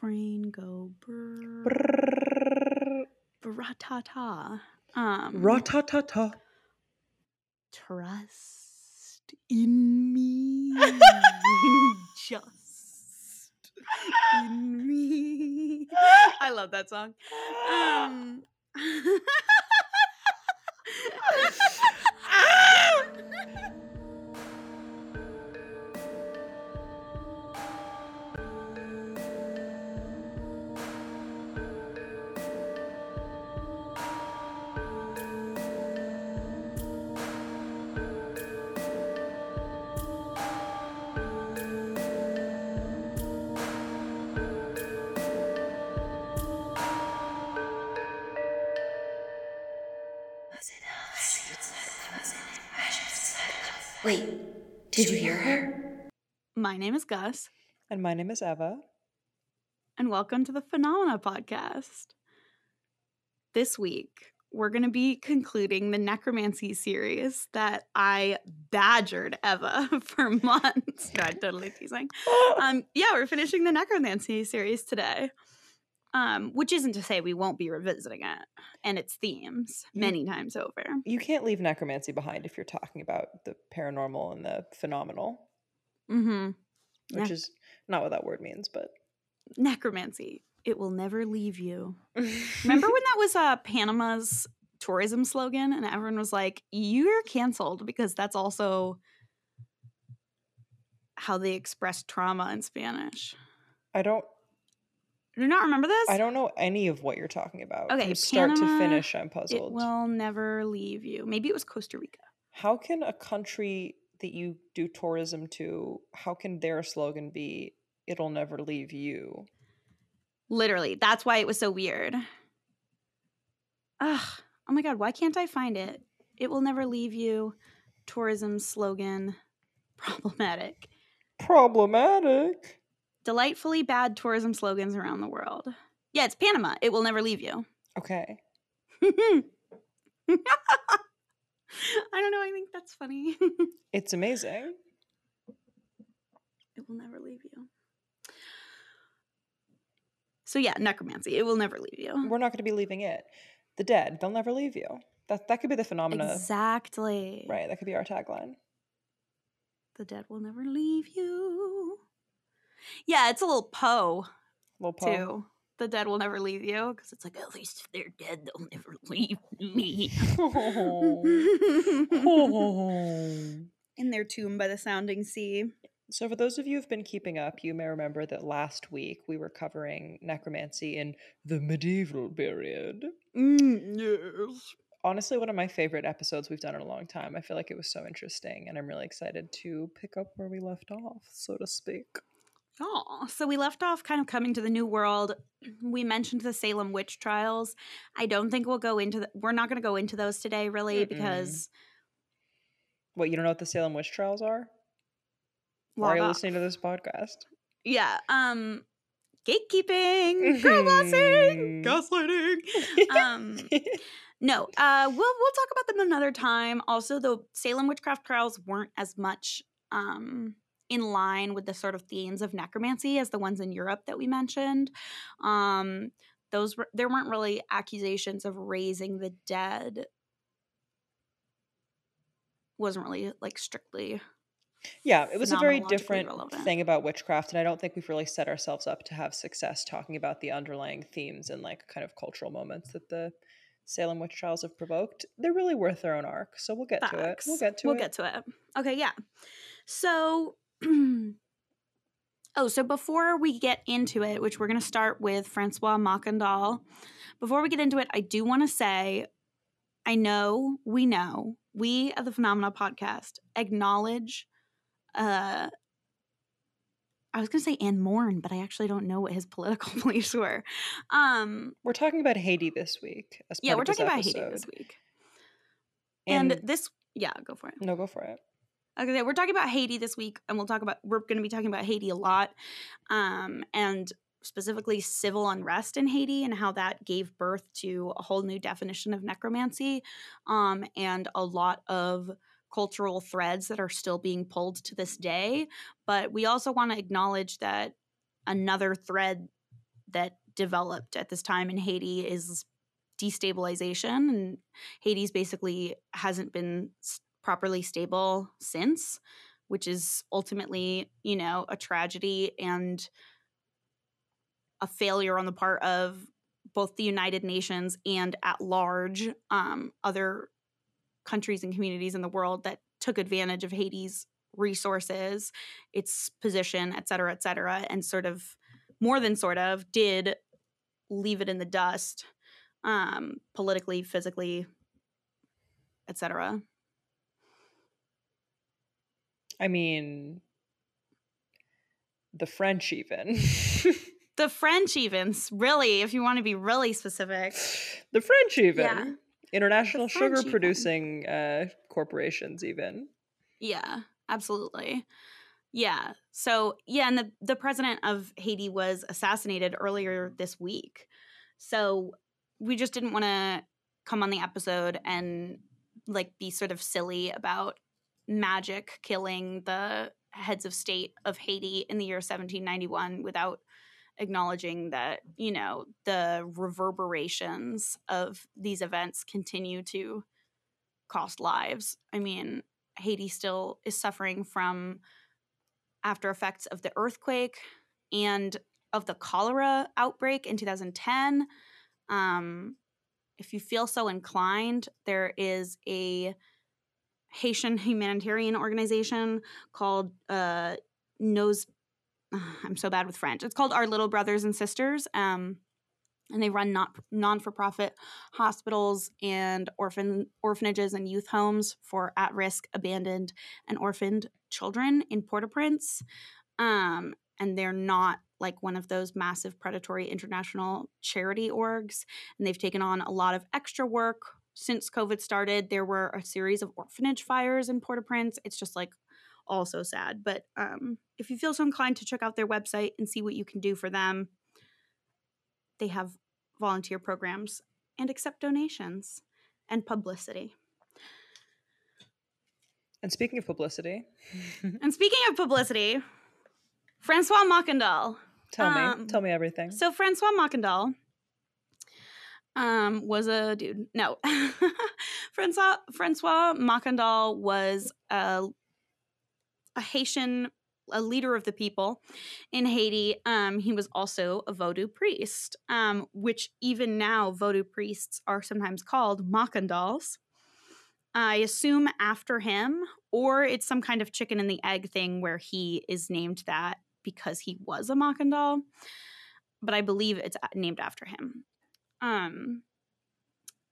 brain go brr, Brrrr. bratata. Um, Ra-ta-ta-ta. trust in me, just in me. I love that song. Um, did you hear her? My name is Gus, And my name is Eva. and welcome to the Phenomena Podcast. This week, we're going to be concluding the necromancy series that I badgered Eva for months. no, I'm totally teasing. Um, yeah, we're finishing the necromancy series today. Um, which isn't to say we won't be revisiting it and its themes You- many times over. You can't leave necromancy behind if you're talking about the paranormal and the phenomenal, Mm-hmm. which Yeah. is not what that word means, but. Necromancy. It will never leave you. Remember when that was uh, Panama's tourism slogan and everyone was like, you're canceled because that's also how they express trauma in Spanish. I don't Do you not remember this? I don't know any of what you're talking about. Okay, From start Panama, to finish, I'm puzzled. It will never leave you. Maybe it was Costa Rica. How can a country that you do tourism to, how can their slogan be it'll never leave you? Literally. That's why it was so weird. Ugh. Oh my God. Why can't I find it? It will never leave you. Tourism slogan. Problematic. Problematic. Delightfully bad tourism slogans around the world. Yeah, it's Panama. It will never leave you. Okay. I don't know. I think that's funny. It's amazing. it will never leave you. So yeah, necromancy. It will never leave you. We're not going to be leaving it. The dead, they'll never leave you. That that could be the phenomena. Exactly. Right, that could be our tagline. The dead will never leave you. Yeah, it's a little Poe Little Poe. too. The dead will never leave you because it's like at least if they're dead, they'll never leave me. In their tomb by the sounding sea. So, for those of you who've been keeping up, you may remember that last week we were covering necromancy in the medieval period. Mm, yes. Honestly, one of my favorite episodes we've done in a long time. I feel like it was so interesting, and I'm really excited to pick up where we left off, so to speak. Oh, so we left off kind of coming to the new world. We mentioned the Salem witch trials. I don't think we'll go into the, we're not going to go into those today really Mm-mm. because What, you don't know what the Salem witch trials are? Why are you log listening to this podcast? Yeah, um gatekeeping, girl bossing, gaslighting. Um No, uh, we'll we'll talk about them another time. Also, the Salem witchcraft trials weren't as much um, in line with the sort of themes of necromancy as the ones in Europe that we mentioned. Um, those were there weren't really accusations of raising the dead. Wasn't really like strictly. Yeah, it was a very different relevant. thing about witchcraft, and I don't think we've really set ourselves up to have success talking about the underlying themes and like kind of cultural moments that the Salem witch trials have provoked. They're really worth their own arc, so we'll get to it. We'll get to we'll it. get to it. Okay, yeah. So, oh, so before we get into it, which we're going to start with Francois Mackandal, before we get into it, I do want to say I know, we know, we at the Phenomena podcast acknowledge, uh, I was going to say Anne Morin, but I actually don't know what his political beliefs were. Um, We're talking about Haiti this week. As yeah, we're talking about Haiti this week. And, And, this, yeah, go for it. no, go for it. Okay, we're talking about Haiti this week, and we'll talk about we're going to be talking about Haiti a lot, um, and specifically civil unrest in Haiti and how that gave birth to a whole new definition of necromancy, um, and a lot of cultural threads that are still being pulled to this day. But we also want to acknowledge that another thread that developed at this time in Haiti is destabilization and Haiti's basically hasn't been properly stable since which is ultimately, you know, a tragedy and a failure on the part of both the United Nations and at large um, other countries and communities in the world that took advantage of Haiti's resources, its position, et cetera, et cetera, and sort of more than sort of did leave it in the dust um, politically, physically, et cetera. I mean, the French even. the French even, really, if you want to be really specific. The French even. Yeah. International French sugar producing uh, corporations even. Yeah, absolutely. Yeah. So yeah, and the, the president of Haiti was assassinated earlier this week. So we just didn't want to come on the episode and like be sort of silly about magic killing the heads of state of Haiti in the year 1791 without acknowledging that, you know, the reverberations of these events continue to cost lives. I mean, Haiti still is suffering from after effects of the earthquake and of the cholera outbreak in 2010. Um, if you feel so inclined, there is a Haitian humanitarian organization called uh, Nos. I'm so bad with French. It's called Our Little Brothers and Sisters. Um, and they run not non for profit hospitals and orphan orphanages and youth homes for at risk, abandoned, and orphaned children in Port-au-Prince. Um, and they're not like one of those massive predatory international charity orgs. And they've taken on a lot of extra work since COVID started, there were a series of orphanage fires in Port au Prince. It's just like also sad. But um, if you feel so inclined to check out their website and see what you can do for them, they have volunteer programs and accept donations and publicity. And speaking of publicity, and speaking of publicity, Francois Mackandal. Tell um, me, tell me everything. So Francois Mackandal um, was a dude. No, Francois Francois Mackandal was a, a Haitian, a leader of the people in Haiti. Um, he was also a Vodou priest, um, which even now Vodou priests are sometimes called Mackandals. I assume after him, or it's some kind of chicken and the egg thing where he is named that because he was a Mackandal. But I believe it's named after him. Um,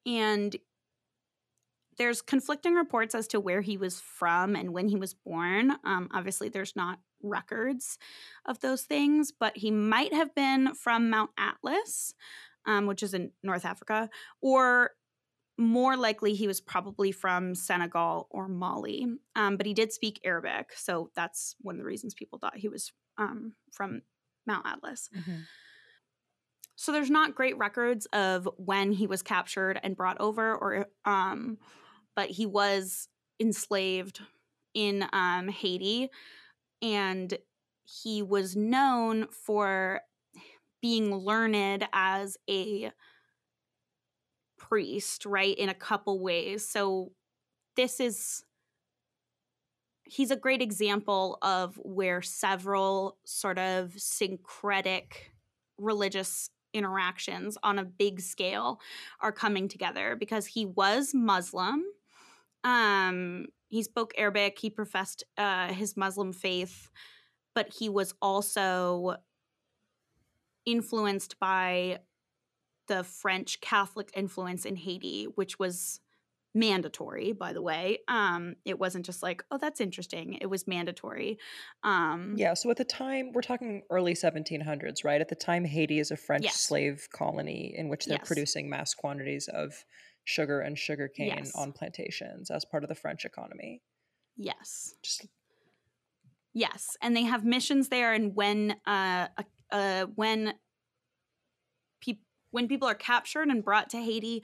and there's conflicting reports as to where he was from and when he was born. Um, obviously, there's not records of those things, but he might have been from Mount Atlas, um, which is in North Africa, or more likely he was probably from Senegal or Mali. Um, but he did speak Arabic, so that's one of the reasons people thought he was um, from Mount Atlas. Mm-hmm. So there's not great records of when he was captured and brought over, or um, but he was enslaved in um, Haiti, and he was known for being learned as a priest, right? In a couple ways. So this is he's a great example of where several sort of syncretic religious interactions on a big scale are coming together because he was Muslim. Um, he spoke Arabic, he professed uh, his Muslim faith, but he was also influenced by the French Catholic influence in Haiti, which was mandatory by the way um it wasn't just like oh that's interesting it was mandatory um yeah so at the time we're talking early 1700s right at the time haiti is a french yes. slave colony in which they're yes. producing mass quantities of sugar and sugar cane yes. on plantations as part of the french economy yes just yes and they have missions there and when uh, uh, uh when when people are captured and brought to Haiti,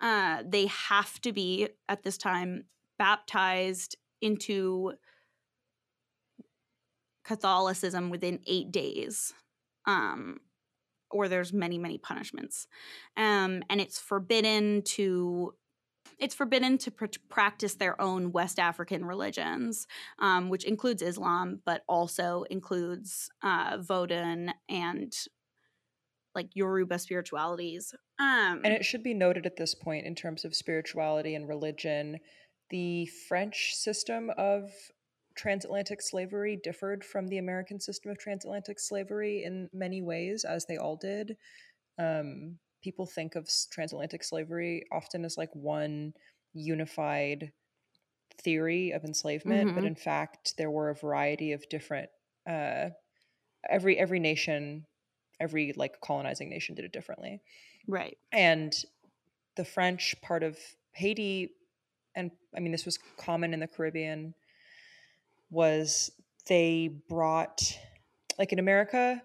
uh, they have to be at this time baptized into Catholicism within eight days. Um, or there's many many punishments um, and it's forbidden to it's forbidden to pr- practice their own west african religions um, which includes islam but also includes uh, vodun and like yoruba spiritualities um, and it should be noted at this point in terms of spirituality and religion the french system of transatlantic slavery differed from the American system of transatlantic slavery in many ways, as they all did. Um, people think of transatlantic slavery often as like one unified theory of enslavement, mm-hmm. but in fact, there were a variety of different. Uh, every every nation, every like colonizing nation did it differently, right? And the French part of Haiti, and I mean this was common in the Caribbean was they brought like in America,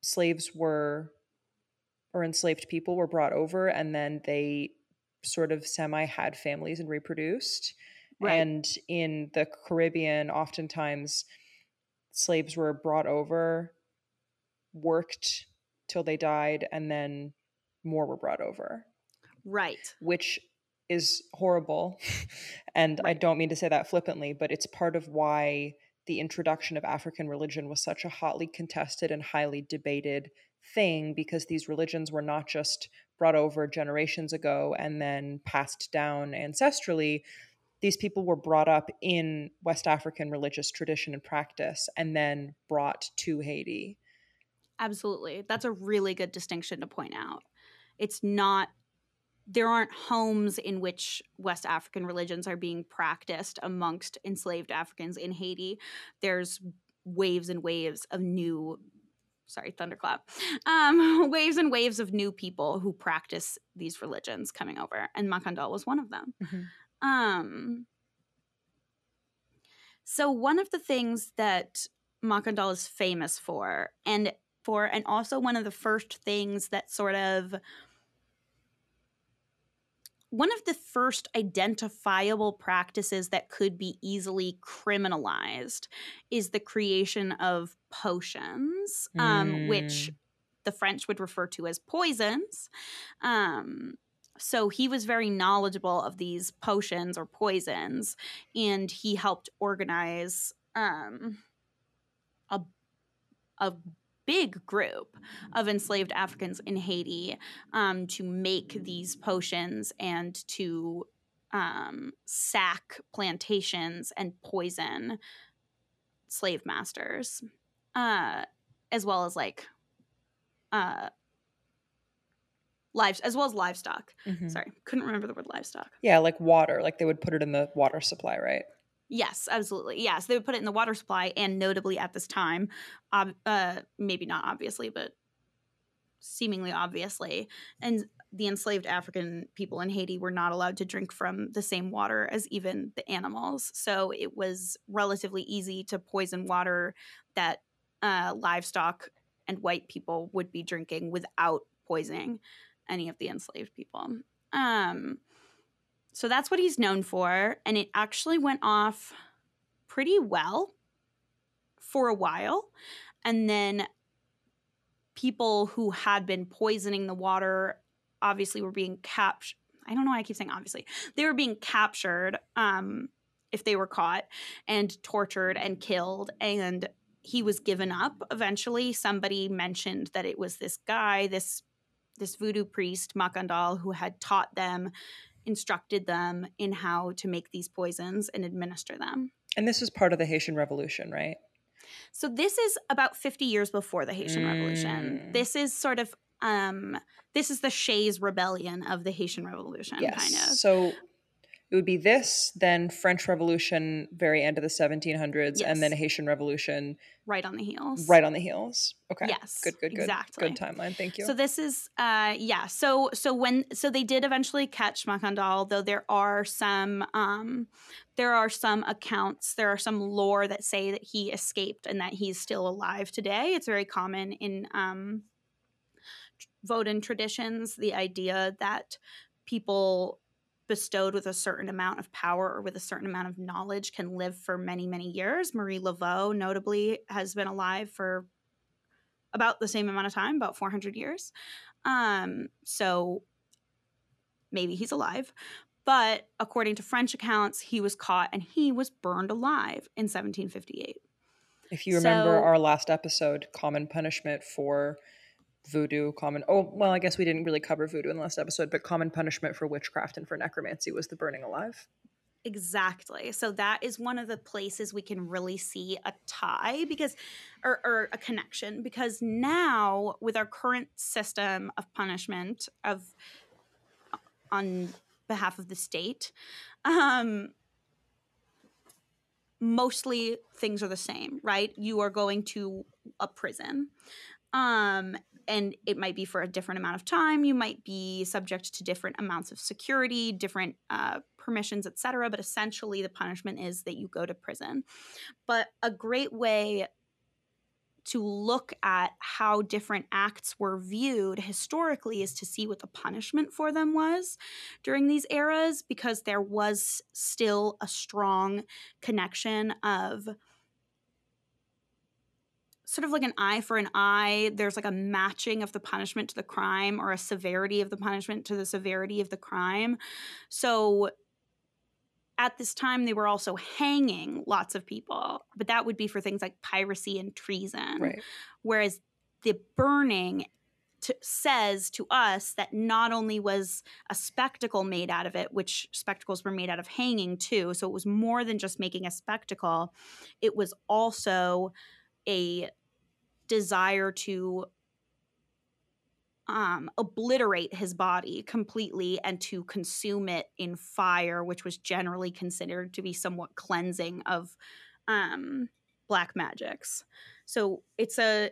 slaves were or enslaved people were brought over and then they sort of semi had families and reproduced. Right. And in the Caribbean, oftentimes slaves were brought over, worked till they died, and then more were brought over. Right. Which is horrible. and right. I don't mean to say that flippantly, but it's part of why the introduction of African religion was such a hotly contested and highly debated thing because these religions were not just brought over generations ago and then passed down ancestrally. These people were brought up in West African religious tradition and practice and then brought to Haiti. Absolutely. That's a really good distinction to point out. It's not there aren't homes in which West African religions are being practiced amongst enslaved Africans in Haiti. There's waves and waves of new sorry thunderclap um, waves and waves of new people who practice these religions coming over and makandal was one of them mm-hmm. um, so one of the things that makandal is famous for and for and also one of the first things that sort of one of the first identifiable practices that could be easily criminalized is the creation of potions, um, mm. which the French would refer to as poisons. Um, so he was very knowledgeable of these potions or poisons, and he helped organize um, a a big group of enslaved Africans in Haiti um, to make these potions and to um, sack plantations and poison slave masters, uh, as well as like uh, lives, as well as livestock. Mm-hmm. Sorry, couldn't remember the word livestock. Yeah, like water. Like they would put it in the water supply, right? Yes, absolutely. Yes, they would put it in the water supply, and notably at this time, uh, uh, maybe not obviously, but seemingly obviously, and the enslaved African people in Haiti were not allowed to drink from the same water as even the animals. So it was relatively easy to poison water that uh, livestock and white people would be drinking without poisoning any of the enslaved people. Um, so that's what he's known for. And it actually went off pretty well for a while. And then people who had been poisoning the water obviously were being captured. I don't know why I keep saying obviously. They were being captured um, if they were caught and tortured and killed. And he was given up eventually. Somebody mentioned that it was this guy, this this voodoo priest, Makandal, who had taught them instructed them in how to make these poisons and administer them. And this is part of the Haitian Revolution, right? So this is about 50 years before the Haitian mm. Revolution. This is sort of um this is the Shays rebellion of the Haitian Revolution yes. kind of. So it would be this, then French Revolution, very end of the 1700s, yes. and then Haitian Revolution. Right on the heels. Right on the heels. Okay. Yes. Good, good, good. Exactly. Good timeline. Thank you. So this is, uh, yeah. So, so when, so they did eventually catch Makandal, though there are some, um, there are some accounts, there are some lore that say that he escaped and that he's still alive today. It's very common in, um, Vodun traditions, the idea that people bestowed with a certain amount of power or with a certain amount of knowledge can live for many, many years. Marie Laveau, notably, has been alive for about the same amount of time, about 400 years. Um, so maybe he's alive. But according to French accounts, he was caught and he was burned alive in 1758. If you remember so, our last episode, common punishment for voodoo, common oh well, I guess we didn't really cover voodoo in the last episode, but common punishment for witchcraft and for necromancy was the burning alive. Exactly. So that is one of the places we can really see a tie because, or, or, a connection because now with our current system of punishment of on behalf of the state, um, mostly things are the same, right? You are going to a prison. Um, and it might be for a different amount of time. You might be subject to different amounts of security, different uh, permissions, etc. But essentially, the punishment is that you go to prison. But a great way to look at how different acts were viewed historically is to see what the punishment for them was during these eras because there was still a strong connection of sort of like an eye for an eye. There's like a matching of the punishment to the crime or a severity of the punishment to the severity of the crime. So at this time, they were also hanging lots of people, but that would be for things like piracy and treason. Right. Whereas the burning to, says to us that not only was a spectacle made out of it, which spectacles were made out of hanging too, so it was more than just making a spectacle, it was also a desire to um, obliterate his body completely and to consume it in fire, which was generally considered to be somewhat cleansing of um, black magics. So it's a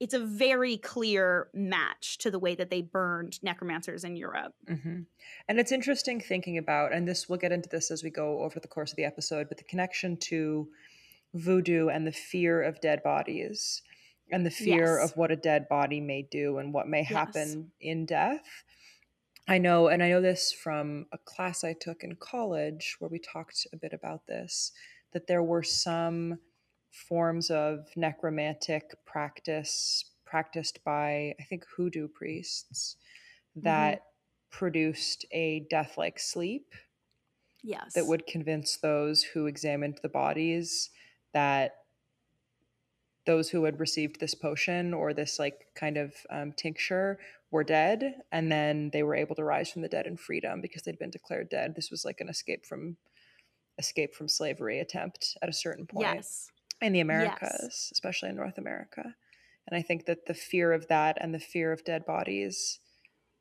it's a very clear match to the way that they burned necromancers in Europe. Mm-hmm. And it's interesting thinking about, and this we'll get into this as we go over the course of the episode, but the connection to voodoo and the fear of dead bodies and the fear yes. of what a dead body may do and what may happen yes. in death. I know, and I know this from a class I took in college where we talked a bit about this, that there were some forms of necromantic practice practiced by, I think, hoodoo priests that mm-hmm. produced a death like sleep. Yes. That would convince those who examined the bodies that those who had received this potion or this like kind of um, tincture were dead and then they were able to rise from the dead in freedom because they'd been declared dead this was like an escape from escape from slavery attempt at a certain point yes. in the americas yes. especially in north america and i think that the fear of that and the fear of dead bodies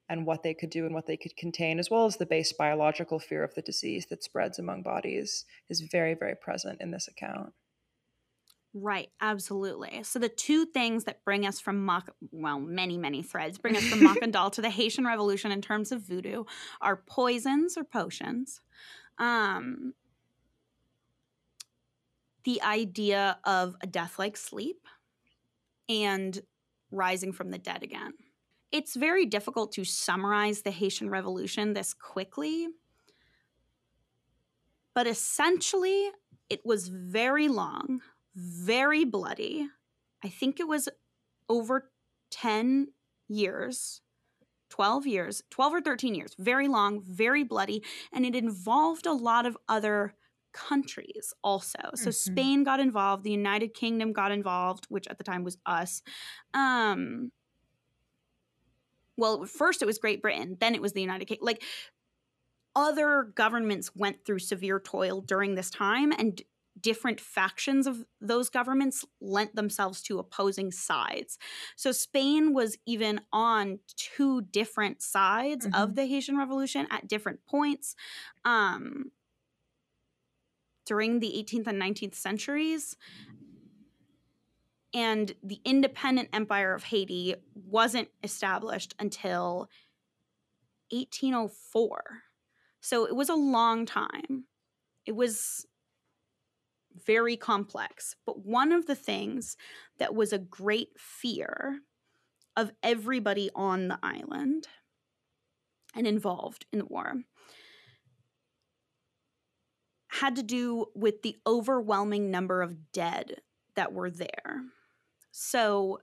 and what they could do and what they could contain as well as the base biological fear of the disease that spreads among bodies is very very present in this account Right, absolutely. So the two things that bring us from Mock, well, many, many threads bring us from Mackandal to the Haitian Revolution in terms of voodoo are poisons or potions, um, the idea of a death-like sleep, and rising from the dead again. It's very difficult to summarize the Haitian Revolution this quickly, but essentially, it was very long very bloody. I think it was over 10 years, 12 years, 12 or 13 years, very long, very bloody. And it involved a lot of other countries also. So mm-hmm. Spain got involved, the United Kingdom got involved, which at the time was us. Um, well, first it was Great Britain, then it was the United Kingdom. Like other governments went through severe toil during this time and different factions of those governments lent themselves to opposing sides. So Spain was even on two different sides mm-hmm. of the Haitian Revolution at different points. Um, during the 18th and 19th centuries. And the independent empire of Haiti wasn't established until 1804. So it was a long time. It was very complex. But one of the things that was a great fear of everybody on the island and involved in the war had to do with the overwhelming number of dead that were there. So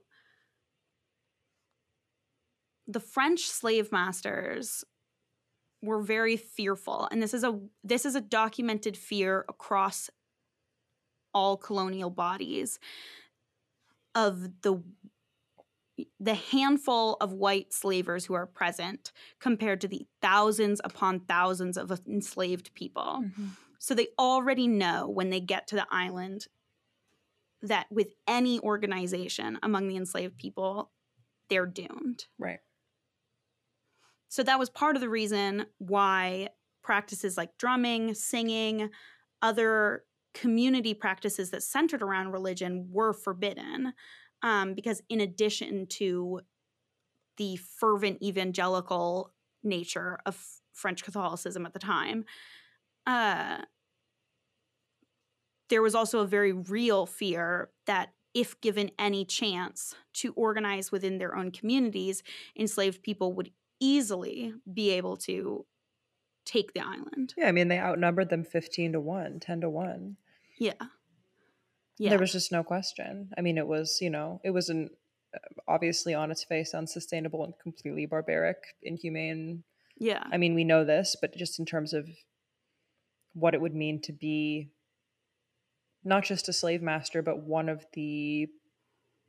the French slave masters were very fearful and this is a this is a documented fear across all colonial bodies of the the handful of white slavers who are present compared to the thousands upon thousands of enslaved people. Mm-hmm. So they already know when they get to the island that with any organization among the enslaved people, they're doomed. Right. So that was part of the reason why practices like drumming, singing, other community practices that centered around religion were forbidden. Um, because in addition to the fervent evangelical nature of French Catholicism at the time, uh, there was also a very real fear that if given any chance to organize within their own communities, enslaved people would easily be able to take the island. Yeah, I mean, they outnumbered them 15 to 1, 10 to 1. Yeah. Yeah. There was just no question. I mean, it was, you know, it was an uh, obviously on its face unsustainable and completely barbaric, inhumane. Yeah. I mean, we know this, but just in terms of what it would mean to be not just a slave master, but one of the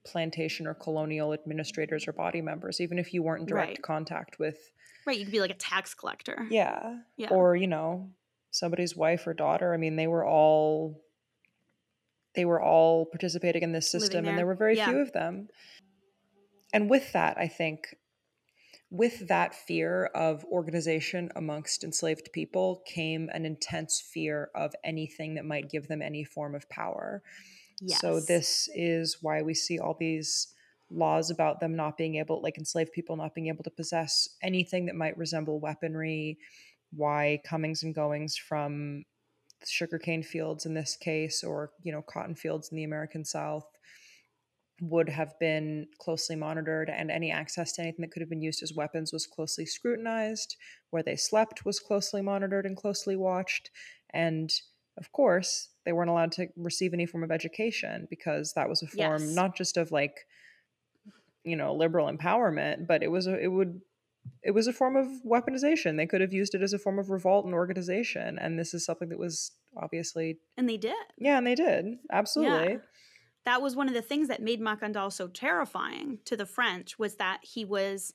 plantation or colonial administrators or body members, even if you weren't in direct right. contact with. Right, you could be like a tax collector. Yeah. yeah. Or, you know, somebody's wife or daughter. I mean, they were all they were all participating in this system there. and there were very yeah. few of them. And with that, I think with that fear of organization amongst enslaved people came an intense fear of anything that might give them any form of power. Yes. So this is why we see all these laws about them not being able like enslaved people not being able to possess anything that might resemble weaponry, why comings and goings from sugarcane fields in this case or you know cotton fields in the American South would have been closely monitored and any access to anything that could have been used as weapons was closely scrutinized where they slept was closely monitored and closely watched and of course they weren't allowed to receive any form of education because that was a form yes. not just of like you know liberal empowerment but it was a, it would it was a form of weaponization they could have used it as a form of revolt and organization and this is something that was obviously and they did yeah and they did absolutely yeah. that was one of the things that made Mackandal so terrifying to the french was that he was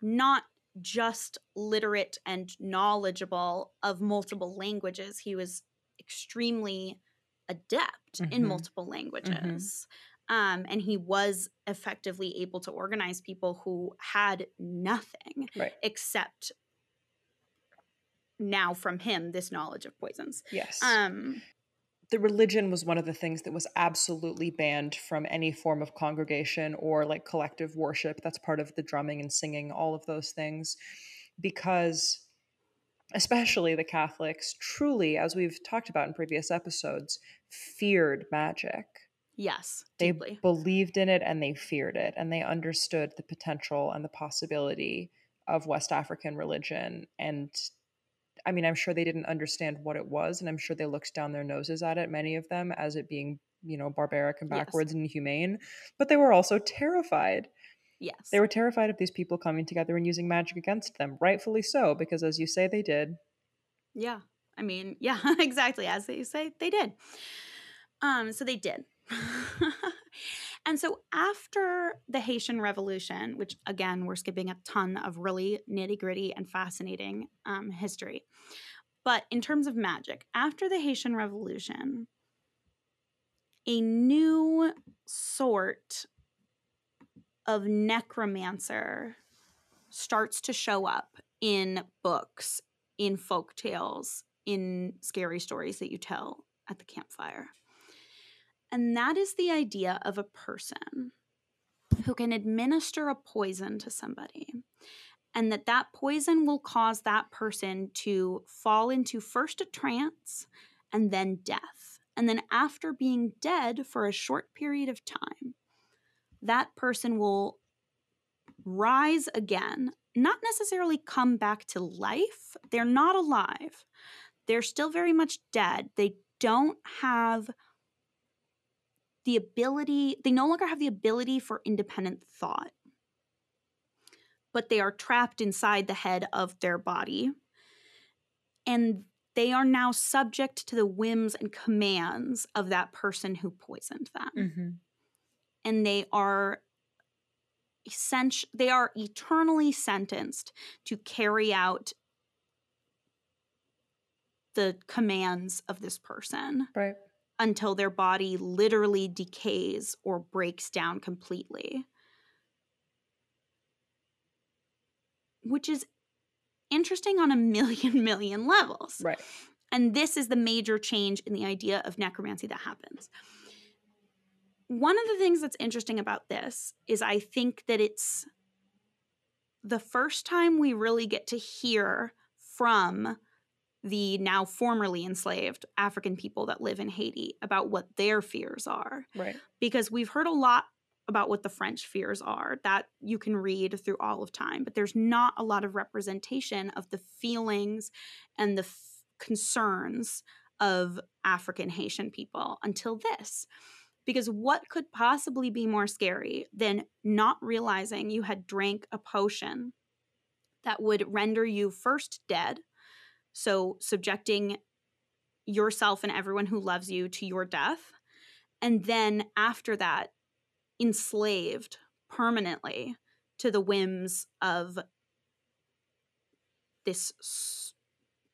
not just literate and knowledgeable of multiple languages he was extremely adept mm-hmm. in multiple languages. Mm-hmm. Um, and he was effectively able to organize people who had nothing right. except now from him this knowledge of poisons. Yes. Um, the religion was one of the things that was absolutely banned from any form of congregation or like collective worship. That's part of the drumming and singing, all of those things, because especially the Catholics, truly, as we've talked about in previous episodes, feared magic. Yes, they believed in it and they feared it, and they understood the potential and the possibility of West African religion. And I mean, I'm sure they didn't understand what it was, and I'm sure they looked down their noses at it, many of them, as it being, you know, barbaric and backwards yes. and inhumane. But they were also terrified Yes. They were terrified of these people coming together and using magic against them, rightfully so, because as you say, they did. Yeah. I mean, yeah, exactly. As you say, they did. Um, so they did. and so after the Haitian Revolution, which again, we're skipping a ton of really nitty gritty and fascinating um, history. But in terms of magic, after the Haitian Revolution, a new sort of necromancer starts to show up in books, in folk tales, in scary stories that you tell at the campfire. And that is the idea of a person who can administer a poison to somebody and that that poison will cause that person to fall into first a trance and then death. And then after being dead for a short period of time, that person will rise again, not necessarily come back to life. They're not alive. They're still very much dead. They don't have the ability, they no longer have the ability for independent thought. but they are trapped inside the head of their body. And they are now subject to the whims and commands of that person who poisoned them. Mm-hmm. And they are essential they are eternally sentenced to carry out the commands of this person. Right. Until their body literally decays or breaks down completely. Which is interesting on a million, million levels. Right. And this is the major change in the idea of necromancy that happens. One of the things that's interesting about this is I think that it's the first time we really get to hear from the now formerly enslaved African people that live in Haiti about what their fears are. Right. Because we've heard a lot about what the French fears are that you can read through all of time, but there's not a lot of representation of the feelings and the f- concerns of African Haitian people until this. Because what could possibly be more scary than not realizing you had drank a potion that would render you first dead, so subjecting yourself and everyone who loves you to your death, and then after that, enslaved permanently to the whims of this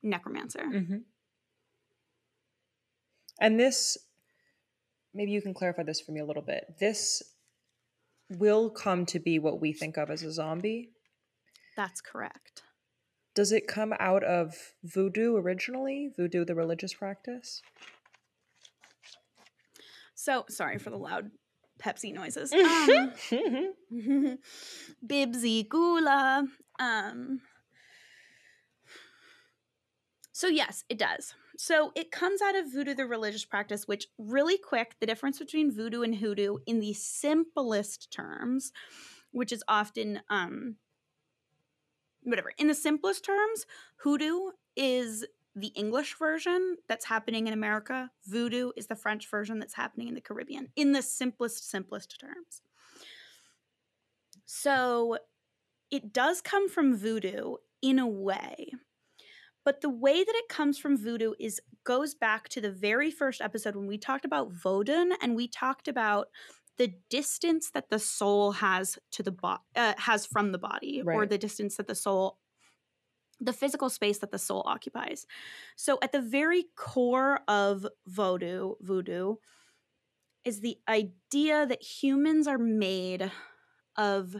necromancer. Mm-hmm. And this, maybe you can clarify this for me a little bit. This will come to be what we think of as a zombie. That's correct. Does it come out of voodoo originally? Voodoo, the religious practice? So, sorry for the loud Pepsi noises. Um, Bibsy Gula. Um, so, yes, it does. So, it comes out of voodoo, the religious practice, which, really quick, the difference between voodoo and hoodoo in the simplest terms, which is often, um, whatever, in the simplest terms, hoodoo is the English version that's happening in America. Voodoo is the French version that's happening in the Caribbean, in the simplest, simplest terms. So it does come from voodoo in a way. But the way that it comes from voodoo is goes back to the very first episode when we talked about Vodun and we talked about the distance that the soul has to the body uh, has from the body right. or the distance that the soul the physical space that the soul occupies. So at the very core of voodoo, voodoo is the idea that humans are made of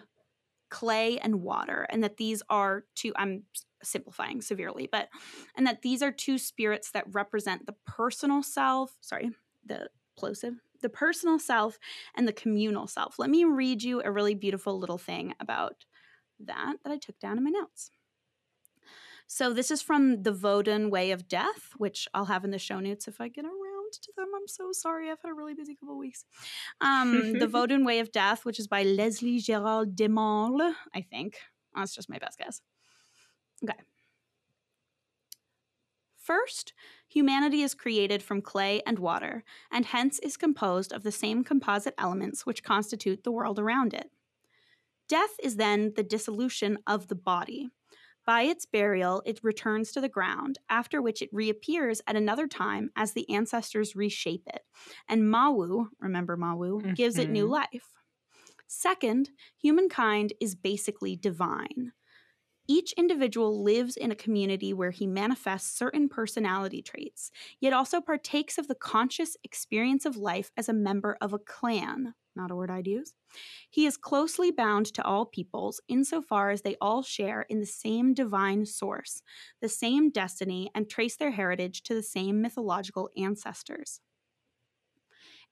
clay and water and that these are two I'm simplifying severely, but and that these are two spirits that represent the personal self, sorry, the plosive, the personal self and the communal self. Let me read you a really beautiful little thing about that that I took down in my notes. So this is from the Vodun Way of Death, which I'll have in the show notes if I get around to them. I'm so sorry. I've had a really busy couple of weeks. Um, the Vodun Way of Death, which is by Leslie Gerald Desmangles, I think. That's just my best guess. Okay. First, humanity is created from clay and water, and hence is composed of the same composite elements which constitute the world around it. Death is then the dissolution of the body, by its burial, it returns to the ground, after which it reappears at another time as the ancestors reshape it. And Mawu, remember Mawu, mm-hmm. gives it new mm-hmm. life. Second, humankind is basically divine. Each individual lives in a community where he manifests certain personality traits, yet also partakes of the conscious experience of life as a member of a clan not a word I'd use. He is closely bound to all peoples insofar as they all share in the same divine source, the same destiny, and trace their heritage to the same mythological ancestors.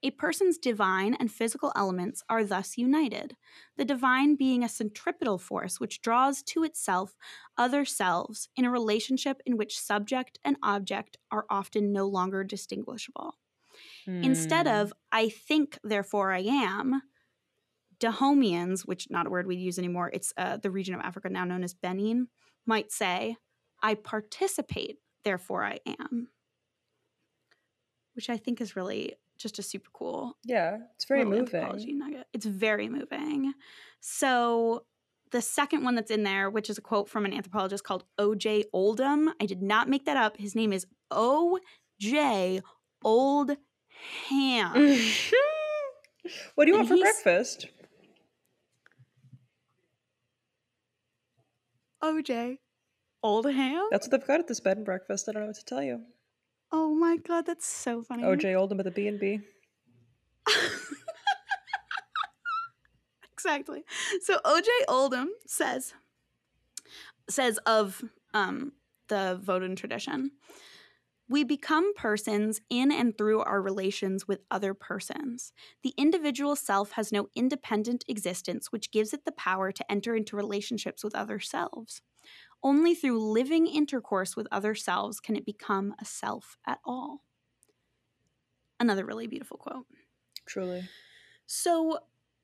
A person's divine and physical elements are thus united, the divine being a centripetal force which draws to itself other selves in a relationship in which subject and object are often no longer distinguishable. Mm. Instead of, hmm. I think, therefore I am, Dahomians, which not a word we use anymore, it's uh, the region of Africa now known as Benin, might say, I participate, therefore I am. Which I think is really just a super cool. Yeah, it's very moving. Nugget. It's very moving. So the second one that's in there, which is a quote from an anthropologist called O.J. Oldham. I did not make that up. His name is O.J. Oldham. what do you and want for breakfast? OJ. Oldham? That's what they've got at this bed and breakfast. I don't know what to tell you. Oh my god, that's so funny. OJ Oldham at the B and B. exactly. So OJ Oldham says says of um, the Vodun tradition, we become persons in and through our relations with other persons. The individual self has no independent existence, which gives it the power to enter into relationships with other selves. Only through living intercourse with other selves can it become a self at all. Another really beautiful quote. Truly. So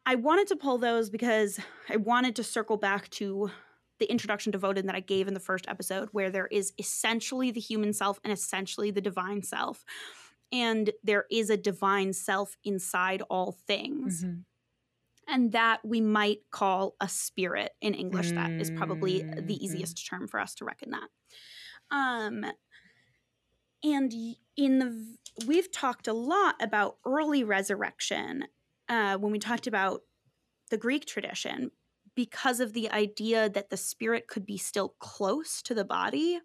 I wanted to pull those because I wanted to circle back to the introduction to Vodun that I gave in the first episode, where there is essentially the human self and essentially the divine self. And there is a divine self inside all things. Mm-hmm. And that we might call a spirit in English. Mm-hmm. That is probably the mm-hmm. easiest term for us to reckon that. Um, and in the we've talked a lot about early resurrection uh, when we talked about the Greek tradition, because of the idea that the spirit could be still close to the body.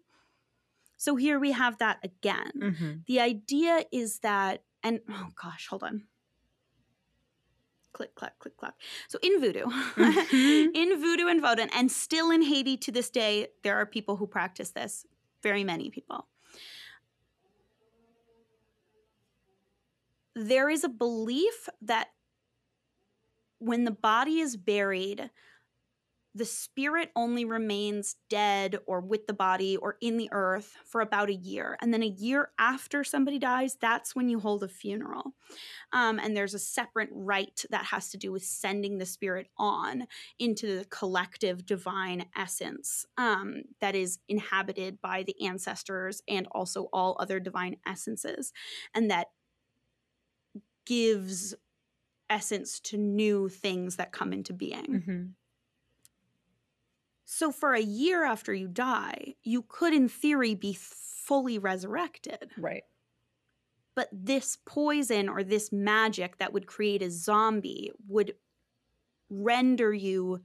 So here we have that again. Mm-hmm. The idea is that, and oh gosh, hold on. Click, clack, click, clack. So in voodoo, mm-hmm. in voodoo and Vodun, and still in Haiti to this day, there are people who practice this, very many people. There is a belief that when the body is buried, the spirit only remains dead or with the body or in the earth for about a year. And then a year after somebody dies, that's when you hold a funeral. Um, and there's a separate rite that has to do with sending the spirit on into the collective divine essence um, that is inhabited by the ancestors and also all other divine essences. And that gives essence to new things that come into being. Mm-hmm. So, for a year after you die, you could, in theory, be fully resurrected. Right. But this poison or this magic that would create a zombie would render you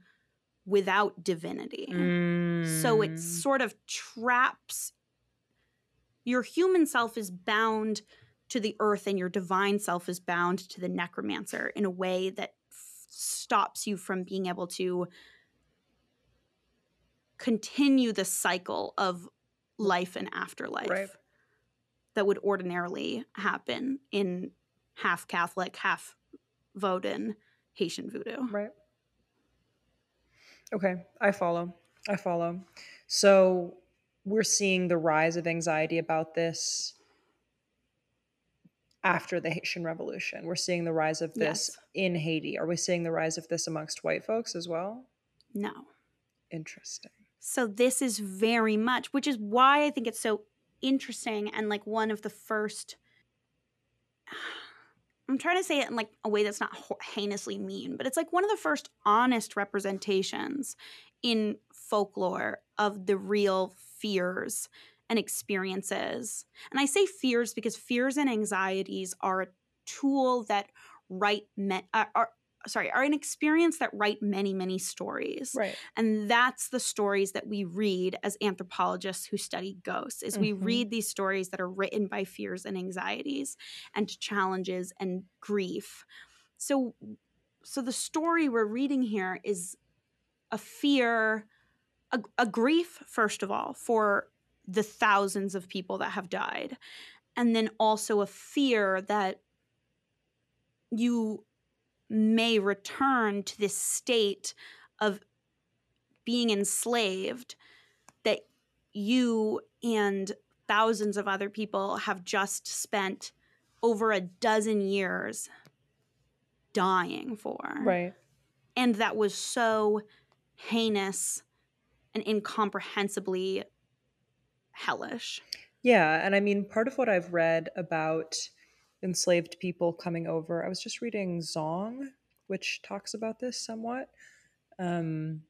without divinity. Mm. So it mm. sort of traps your human self is bound to the earth and your divine self is bound to the necromancer in a way that f- stops you from being able to continue the cycle of life and afterlife right. that would ordinarily happen in half Catholic, half Vodun Haitian voodoo. Right. Okay, I follow. I follow. So we're seeing the rise of anxiety about this after the Haitian Revolution. We're seeing the rise of this yes. in Haiti. Are we seeing the rise of this amongst white folks as well? No. Interesting. So this is very much, which is why I think it's so interesting and like one of the first. I'm trying to say it in like a way that's not heinously mean, but it's like one of the first honest representations in folklore of the real fears and experiences. And I say fears because fears and anxieties are a tool that right men uh, are, sorry, are an experience that write many, many stories. Right. And that's the stories that we read as anthropologists who study ghosts, is mm-hmm. we read these stories that are written by fears and anxieties and challenges and grief. So so the story we're reading here is a fear, a, a grief, first of all, for the thousands of people that have died. And then also a fear that you may return to this state of being enslaved that you and thousands of other people have just spent over a dozen years dying for. Right. And that was so heinous and incomprehensibly hellish. Yeah. And I mean, part of what I've read about enslaved people coming over. I was just reading Zong, which talks about this somewhat. Um,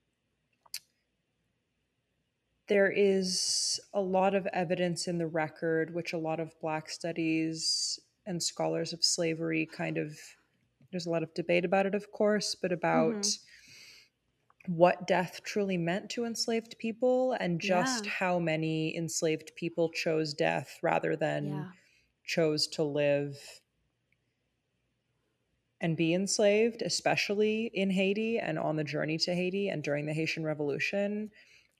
there is a lot of evidence in the record, which a lot of Black studies and scholars of slavery kind of, there's a lot of debate about it, of course, but about mm-hmm. what death truly meant to enslaved people and just yeah. how many enslaved people chose death rather than yeah. Chose to live and be enslaved, especially in Haiti and on the journey to Haiti and during the Haitian Revolution.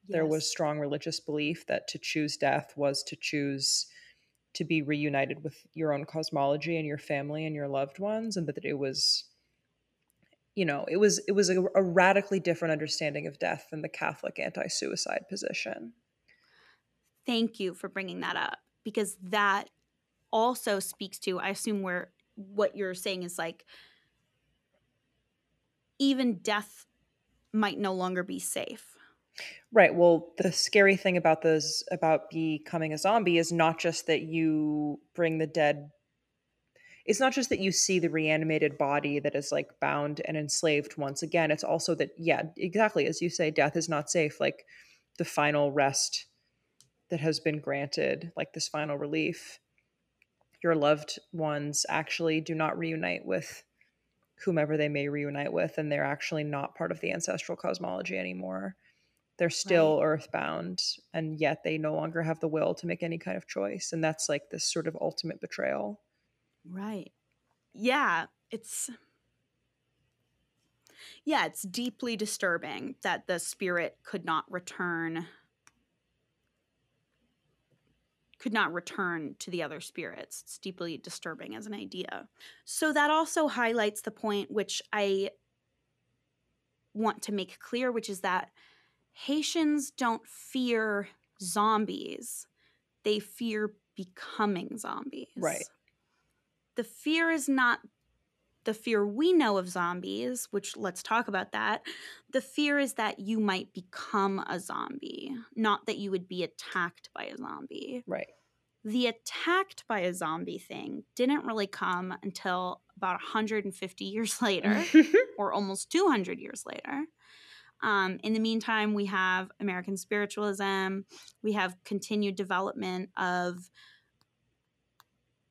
Yes. There was strong religious belief that to choose death was to choose to be reunited with your own cosmology and your family and your loved ones, and that it was, you know, it was it was a, a radically different understanding of death than the Catholic anti-suicide position. Thank you for bringing that up because that also speaks to I assume where what you're saying is like even death might no longer be safe. Right. Well, the scary thing about this about becoming a zombie is not just that you bring the dead it's not just that you see the reanimated body that is like bound and enslaved once again. It's also that yeah, exactly as you say death is not safe like the final rest that has been granted, like this final relief. Your loved ones actually do not reunite with whomever they may reunite with and they're actually not part of the ancestral cosmology anymore. They're still right. earthbound and yet they no longer have the will to make any kind of choice and that's like this sort of ultimate betrayal. Right. Yeah it's yeah it's deeply disturbing that the spirit could not return could not return to the other spirits. It's deeply disturbing as an idea. So that also highlights the point which I want to make clear, which is that Haitians don't fear zombies, they fear becoming zombies. Right. The fear is not the fear we know of zombies, which let's talk about that. The fear is that you might become a zombie, not that you would be attacked by a zombie. Right. The attacked by a zombie thing didn't really come until about 150 years later, or almost 200 years later. Um, in the meantime, we have American spiritualism, we have continued development of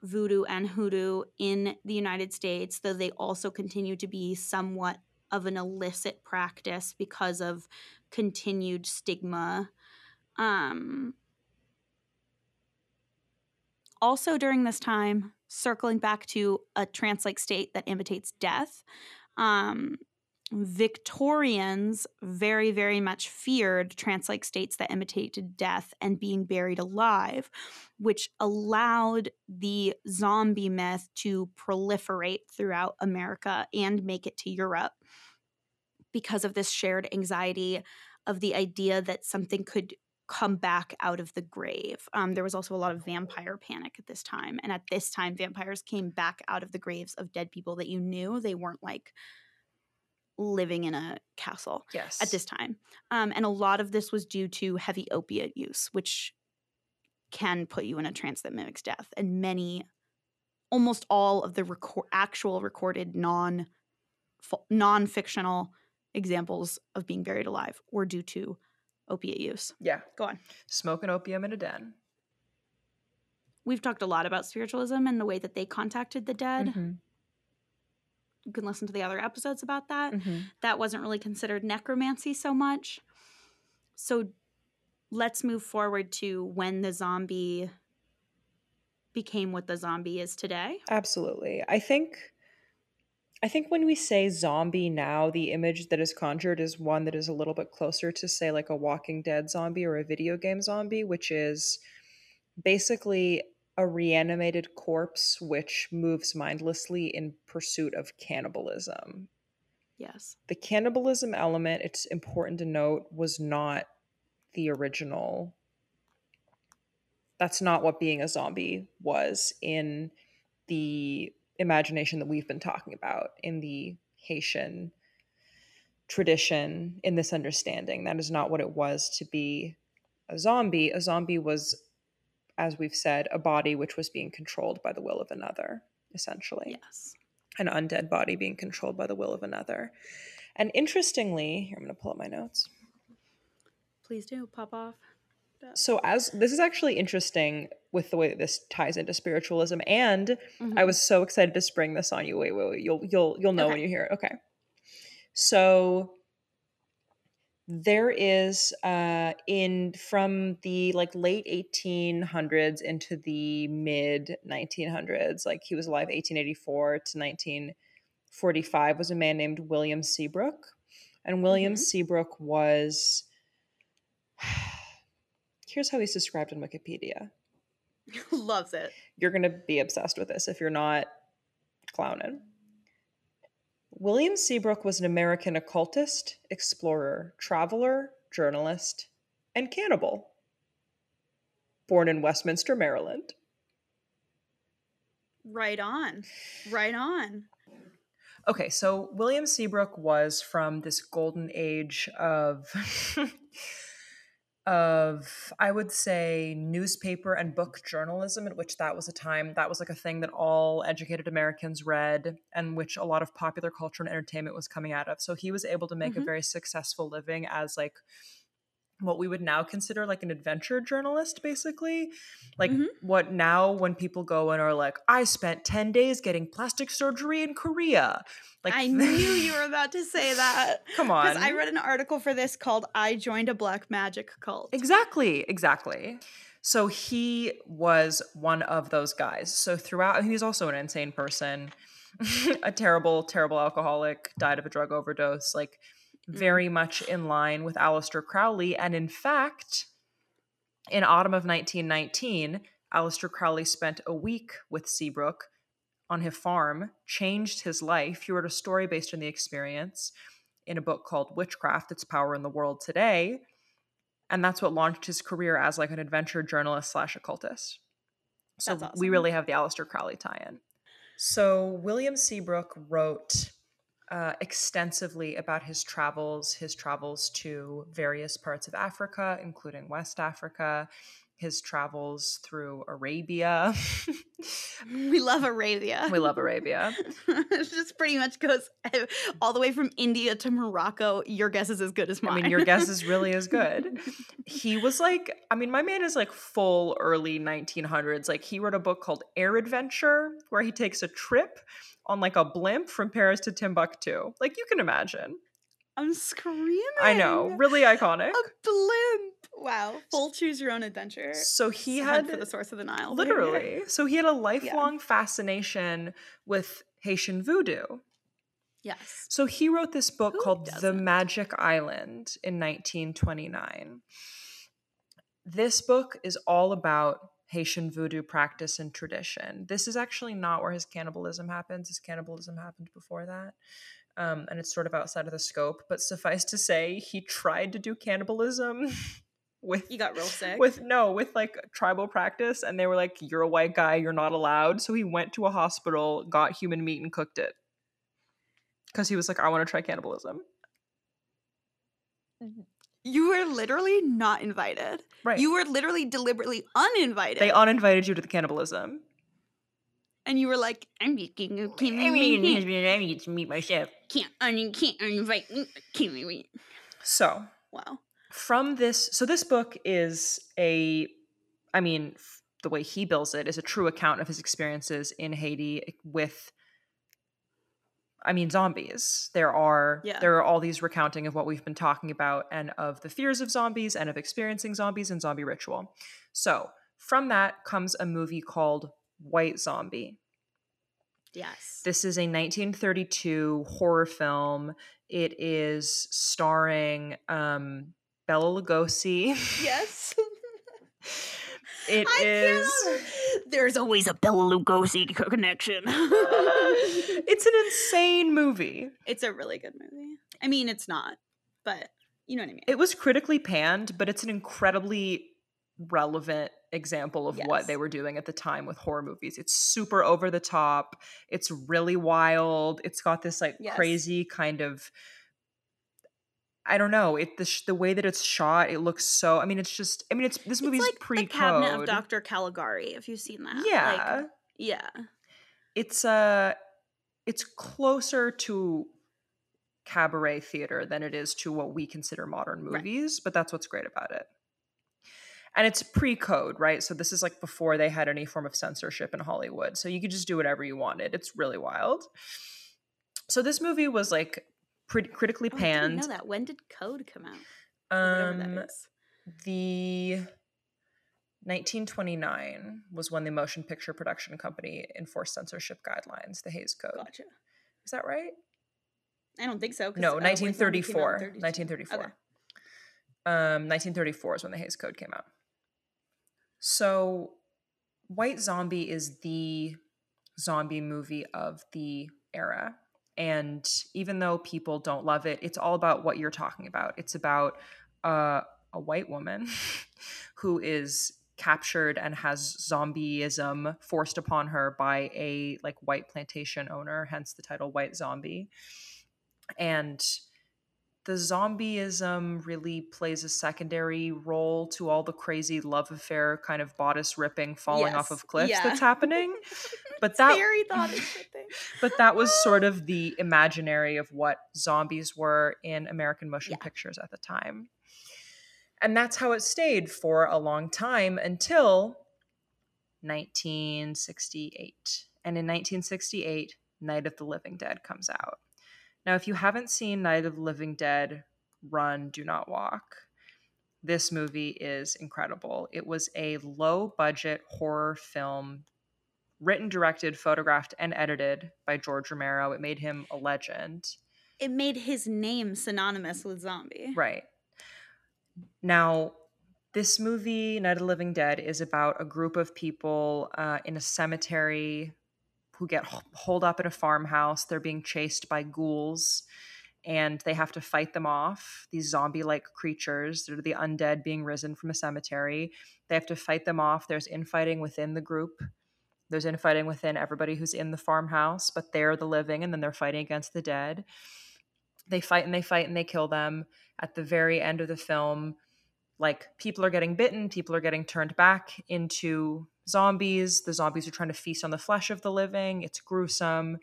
voodoo and hoodoo in the United States, though they also continue to be somewhat of an illicit practice because of continued stigma. Um, also, during this time, circling back to a trance like state that imitates death, um, Victorians very, very much feared trance like states that imitated death and being buried alive, which allowed the zombie myth to proliferate throughout America and make it to Europe because of this shared anxiety of the idea that something could come back out of the grave. Um, there was also a lot of vampire panic at this time. And at this time, vampires came back out of the graves of dead people that you knew. They weren't like living in a castle yes. at this time. Um, and a lot of this was due to heavy opiate use, which can put you in a trance that mimics death. And many, almost all of the record, actual recorded non non fictional examples of being buried alive were due to opiate use. Yeah. Go on. Smoking opium in a den. We've talked a lot about spiritualism and the way that they contacted the dead. Mm-hmm you can listen to the other episodes about that. Mm-hmm. That wasn't really considered necromancy so much. So let's move forward to when the zombie became what the zombie is today. Absolutely. I think I think when we say zombie now, the image that is conjured is one that is a little bit closer to say like a Walking Dead zombie or a video game zombie, which is basically a reanimated corpse which moves mindlessly in pursuit of cannibalism. Yes. The cannibalism element, it's important to note, was not the original. That's not what being a zombie was in the imagination that we've been talking about in the Haitian tradition, in this understanding. That is not what it was to be a zombie. A zombie was as we've said, a body which was being controlled by the will of another, essentially. Yes. An undead body being controlled by the will of another. And interestingly, here I'm going to pull up my notes. Please do pop off. So as this is actually interesting with the way that this ties into spiritualism, and mm-hmm. I was so excited to spring this on you. Wait, wait, wait. You'll you'll you'll know okay. when you hear it. Okay. So there is uh in from the like late 1800s into the mid 1900s like he was alive 1884 to 1945 was a man named william seabrook and william mm-hmm. seabrook was here's how he's described in wikipedia. Loves it. You're gonna be obsessed with this if you're not clowning William Seabrook was an American occultist, explorer, traveler, journalist, and cannibal. Born in Westminster, Maryland. Right on. Right on. Okay, so William Seabrook was from this golden age of of I would say newspaper and book journalism, in which that was a time that was like a thing that all educated Americans read, and which a lot of popular culture and entertainment was coming out of. So he was able to make mm-hmm. a very successful living as like what we would now consider like an adventure journalist basically. Like mm-hmm. what now when people go and are like i spent 10 days getting plastic surgery in korea. Like i knew you were about to say that. Come on i read an article for this called i joined a black magic cult. Exactly exactly. So he was one of those guys. So throughout he was also an insane person a terrible terrible alcoholic died of a drug overdose like. Very mm. much in line with Aleister Crowley. And in fact, in autumn of 1919, Aleister Crowley spent a week with Seabrook on his farm, changed his life. He wrote a story based on the experience in a book called Witchcraft Its Power in the World Today. And that's what launched his career as like an adventure journalist slash occultist. So awesome. we really have the Aleister Crowley tie in. So William Seabrook wrote uh, extensively about his travels, his travels to various parts of Africa, including West Africa, his travels through Arabia. we love Arabia. We love Arabia. it just pretty much goes all the way from India to Morocco. Your guess is as good as mine. I mean, your guess is really as good. he was like, I mean, my man is like full early 1900s. Like, he wrote a book called Air Adventure, where he takes a trip on like a blimp from Paris to Timbuktu. Like you can imagine. I'm screaming. I know, really iconic. A blimp. Wow. Full choose your own adventure. So he had for the source of the Nile. Literally. So he had a lifelong yeah. fascination with Haitian voodoo. Yes. So he wrote this book Who called doesn't? The Magic Island in 1929. This book is all about Haitian voodoo practice and tradition. This is actually not where his cannibalism happens. His cannibalism happened before that. Um, and it's sort of outside of the scope. But suffice to say, he tried to do cannibalism with he got real sick with no with like tribal practice and they were like you're a white guy you're not allowed so he went to a hospital got human meat and cooked it because he was like i want to try cannibalism you were literally not invited. Right. You were literally deliberately uninvited. They uninvited you to the cannibalism. And you were like, I'm making a can't I mean, I need to meet my chef. Can't un- can't invite me. Can't. So wow. From this, so this book is a, I mean, the way he bills it is a true account of his experiences in Haiti eh, with I mean zombies. There are yeah. there are all these recounting of what we've been talking about and of the fears of zombies and of experiencing zombies and zombie ritual. So, from that comes a movie called White Zombie. Yes. This is a 1932 horror film. It is starring um, Bela Lugosi. Yes. It I is. There's always a Bela Lugosi connection. it's an insane movie. It's a really good movie. I mean, it's not, but you know what I mean. It was critically panned, but it's an incredibly relevant example of yes. what they were doing at the time with horror movies. It's super over the top. It's really wild. It's got this like yes. crazy kind of I don't know. It the sh- the way that it's shot, it looks so. I mean, it's just. I mean, it's this movie's it's like pre the Cabinet of Dr. Caligari. If you've seen that, yeah, like, yeah. It's uh it's closer to cabaret theater than it is to what we consider modern movies, right. but that's what's great about it. and it's pre-code, right? So this is like before they had any form of censorship in Hollywood. So you could just do whatever you wanted. It's really wild. So this movie was like pretty critically oh, panned. I know that. When did Code come out? Um, the 1929 was when the Motion Picture Production Company enforced censorship guidelines, the Hays Code. Gotcha. Is that right? I don't think so. No, 1934. 1934. Okay. Um, 1934 is when the Hays Code came out. So, White Zombie is the zombie movie of the era. And even though people don't love it, it's all about what you're talking about. It's about uh, a white woman who is captured and has zombieism forced upon her by a like white plantation owner, hence the title White Zombie. And the zombieism really plays a secondary role to all the crazy love affair kind of bodice ripping falling yes. off of cliffs yeah. that's happening but that very but that was sort of the imaginary of what zombies were in american motion yeah. pictures at the time and that's how it stayed for a long time until 1968 and in 1968 night of the living dead comes out now, if you haven't seen Night of the Living Dead, run, do not walk. This movie is incredible. It was a low budget horror film written, directed, photographed, and edited by George Romero. It made him a legend. It made his name synonymous with zombie. Right. Now, this movie, Night of the Living Dead, is about a group of people uh, in a cemetery who get holed up in a farmhouse. They're being chased by ghouls and they have to fight them off. These zombie like creatures, they're the undead being risen from a cemetery. They have to fight them off. There's infighting within the group. There's infighting within everybody who's in the farmhouse, but they're the living and then they're fighting against the dead. They fight and they fight and they kill them. At the very end of the film, like people are getting bitten, people are getting turned back into zombies. The zombies are trying to feast on the flesh of the living. It's gruesome.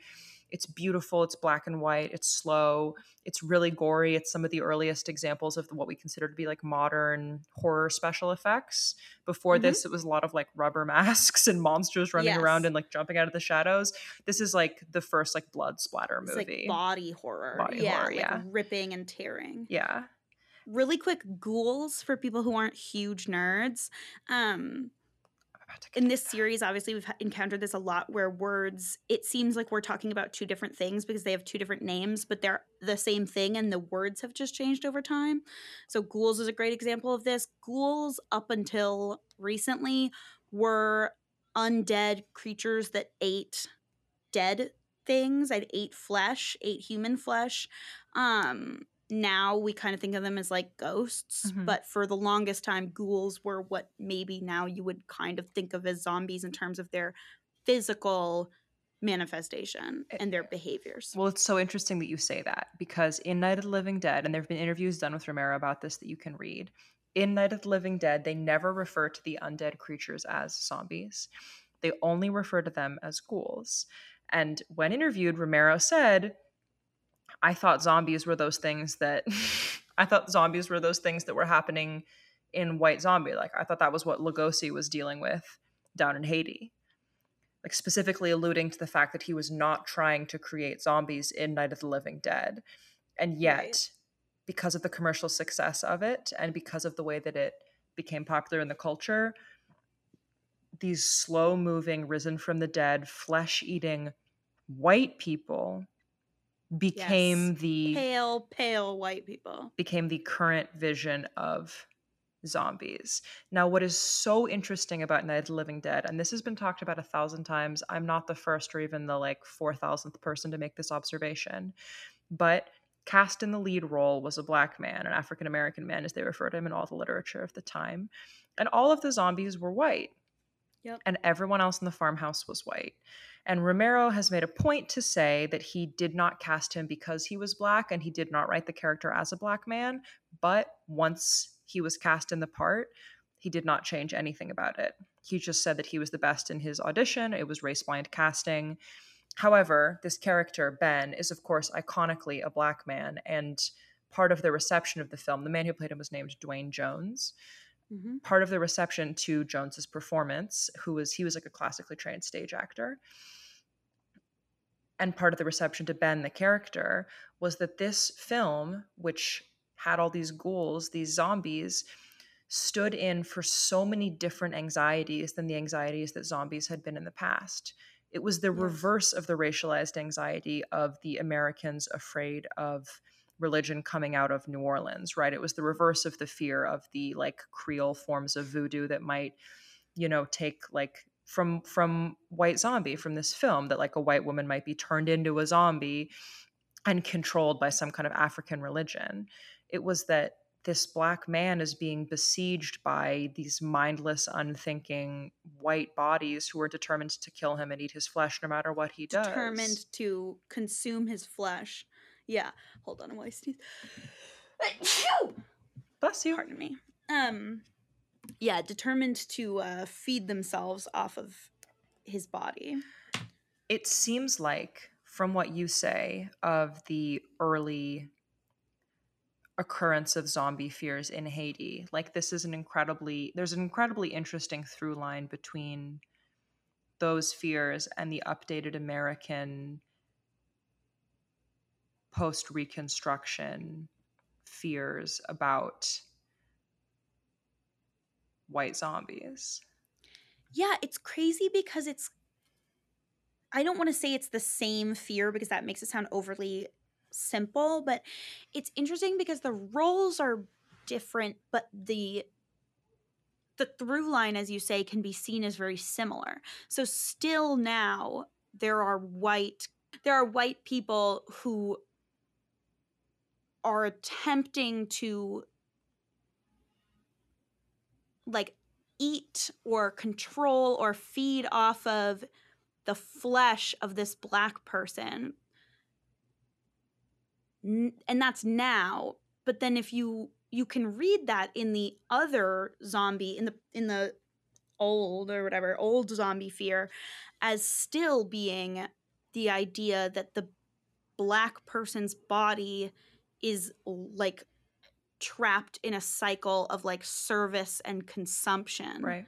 It's beautiful. It's black and white. It's slow. It's really gory. It's some of the earliest examples of what we consider to be like modern horror special effects. Before mm-hmm. this, it was a lot of like rubber masks and monsters running yes. around and like jumping out of the shadows. This is like the first like blood splatter movie. It's like body horror. Body yeah, horror, yeah. Like ripping and tearing. Yeah. Really quick ghouls for people who aren't huge nerds. Um, in this series obviously we've encountered this a lot where words it seems like we're talking about two different things because they have two different names but they're the same thing and the words have just changed over time. So ghouls is a great example of this. Ghouls up until recently were undead creatures that ate dead things. I'd ate flesh ate human flesh. Um now we kind of think of them as like ghosts, mm-hmm. but for the longest time, ghouls were what maybe now you would kind of think of as zombies in terms of their physical manifestation eh, and their behaviors. Well, it's so interesting that you say that because in Night of the Living Dead, and there have been interviews done with Romero about this that you can read. In Night of the Living Dead, they never refer to the undead creatures as zombies. They only refer to them as ghouls. And when interviewed, Romero said, I thought zombies were those things that I thought zombies were those things that were happening in White Zombie. Like I thought that was what Lugosi was dealing with down in Haiti. Like specifically alluding to the fact that he was not trying to create zombies in Night of the Living Dead. And yet, right. because of the commercial success of it and because of the way that it became popular in the culture, these slow moving, risen from the dead, flesh eating white people became yes. the pale, pale white people. Became the current vision of zombies. Now, what is so interesting about Night of the Living Dead, and this has been talked about a thousand times, I'm not the first or even the like 4,000th person to make this observation, but cast in the lead role was a black man, an African American man, as they refer to him in all the literature of the time. And all of the zombies were white. Yep. And everyone else in the farmhouse was white. And Romero has made a point to say that he did not cast him because he was black and he did not write the character as a black man. But once he was cast in the part, he did not change anything about it. He just said that he was the best in his audition. It was race blind casting. However, this character, Ben, is of course iconically a black man. And part of the reception of the film, the man who played him was named Duane Jones. Mm-hmm. part of the reception to Jones's performance, who was he was like a classically trained stage actor, and part of the reception to Ben the character was that this film, which had all these ghouls, these zombies, stood in for so many different anxieties than the anxieties that zombies had been in the past. It was the yes. reverse of the racialized anxiety of the Americans afraid of religion coming out of New Orleans, right? It was the reverse of the fear of the like Creole forms of voodoo that might, you know, take like from from White Zombie from this film that like a white woman might be turned into a zombie and controlled by some kind of African religion. It was that this black man is being besieged by these mindless, unthinking white bodies who are determined to kill him and eat his flesh no matter what he does. Determined to consume his flesh. Yeah. Hold on a while I sneeze. Bless you. Pardon me. Um yeah, determined to uh, feed themselves off of his body. It seems like, from what you say of the early occurrence of zombie fears in Haiti. Like this is an incredibly there's an incredibly interesting through line between those fears and the updated American post reconstruction fears about white zombies. Yeah, it's crazy because it's I don't want to say it's the same fear because that makes it sound overly simple, but it's interesting because the roles are different, but the the through line, as you say, can be seen as very similar. So still now there are white there are white people who are attempting to like eat or control or feed off of the flesh of this black person. And that's now. But then if you you can read that in the other zombie in the in the old or whatever old zombie fear as still being the idea that the black person's body is like trapped in a cycle of like service and consumption right.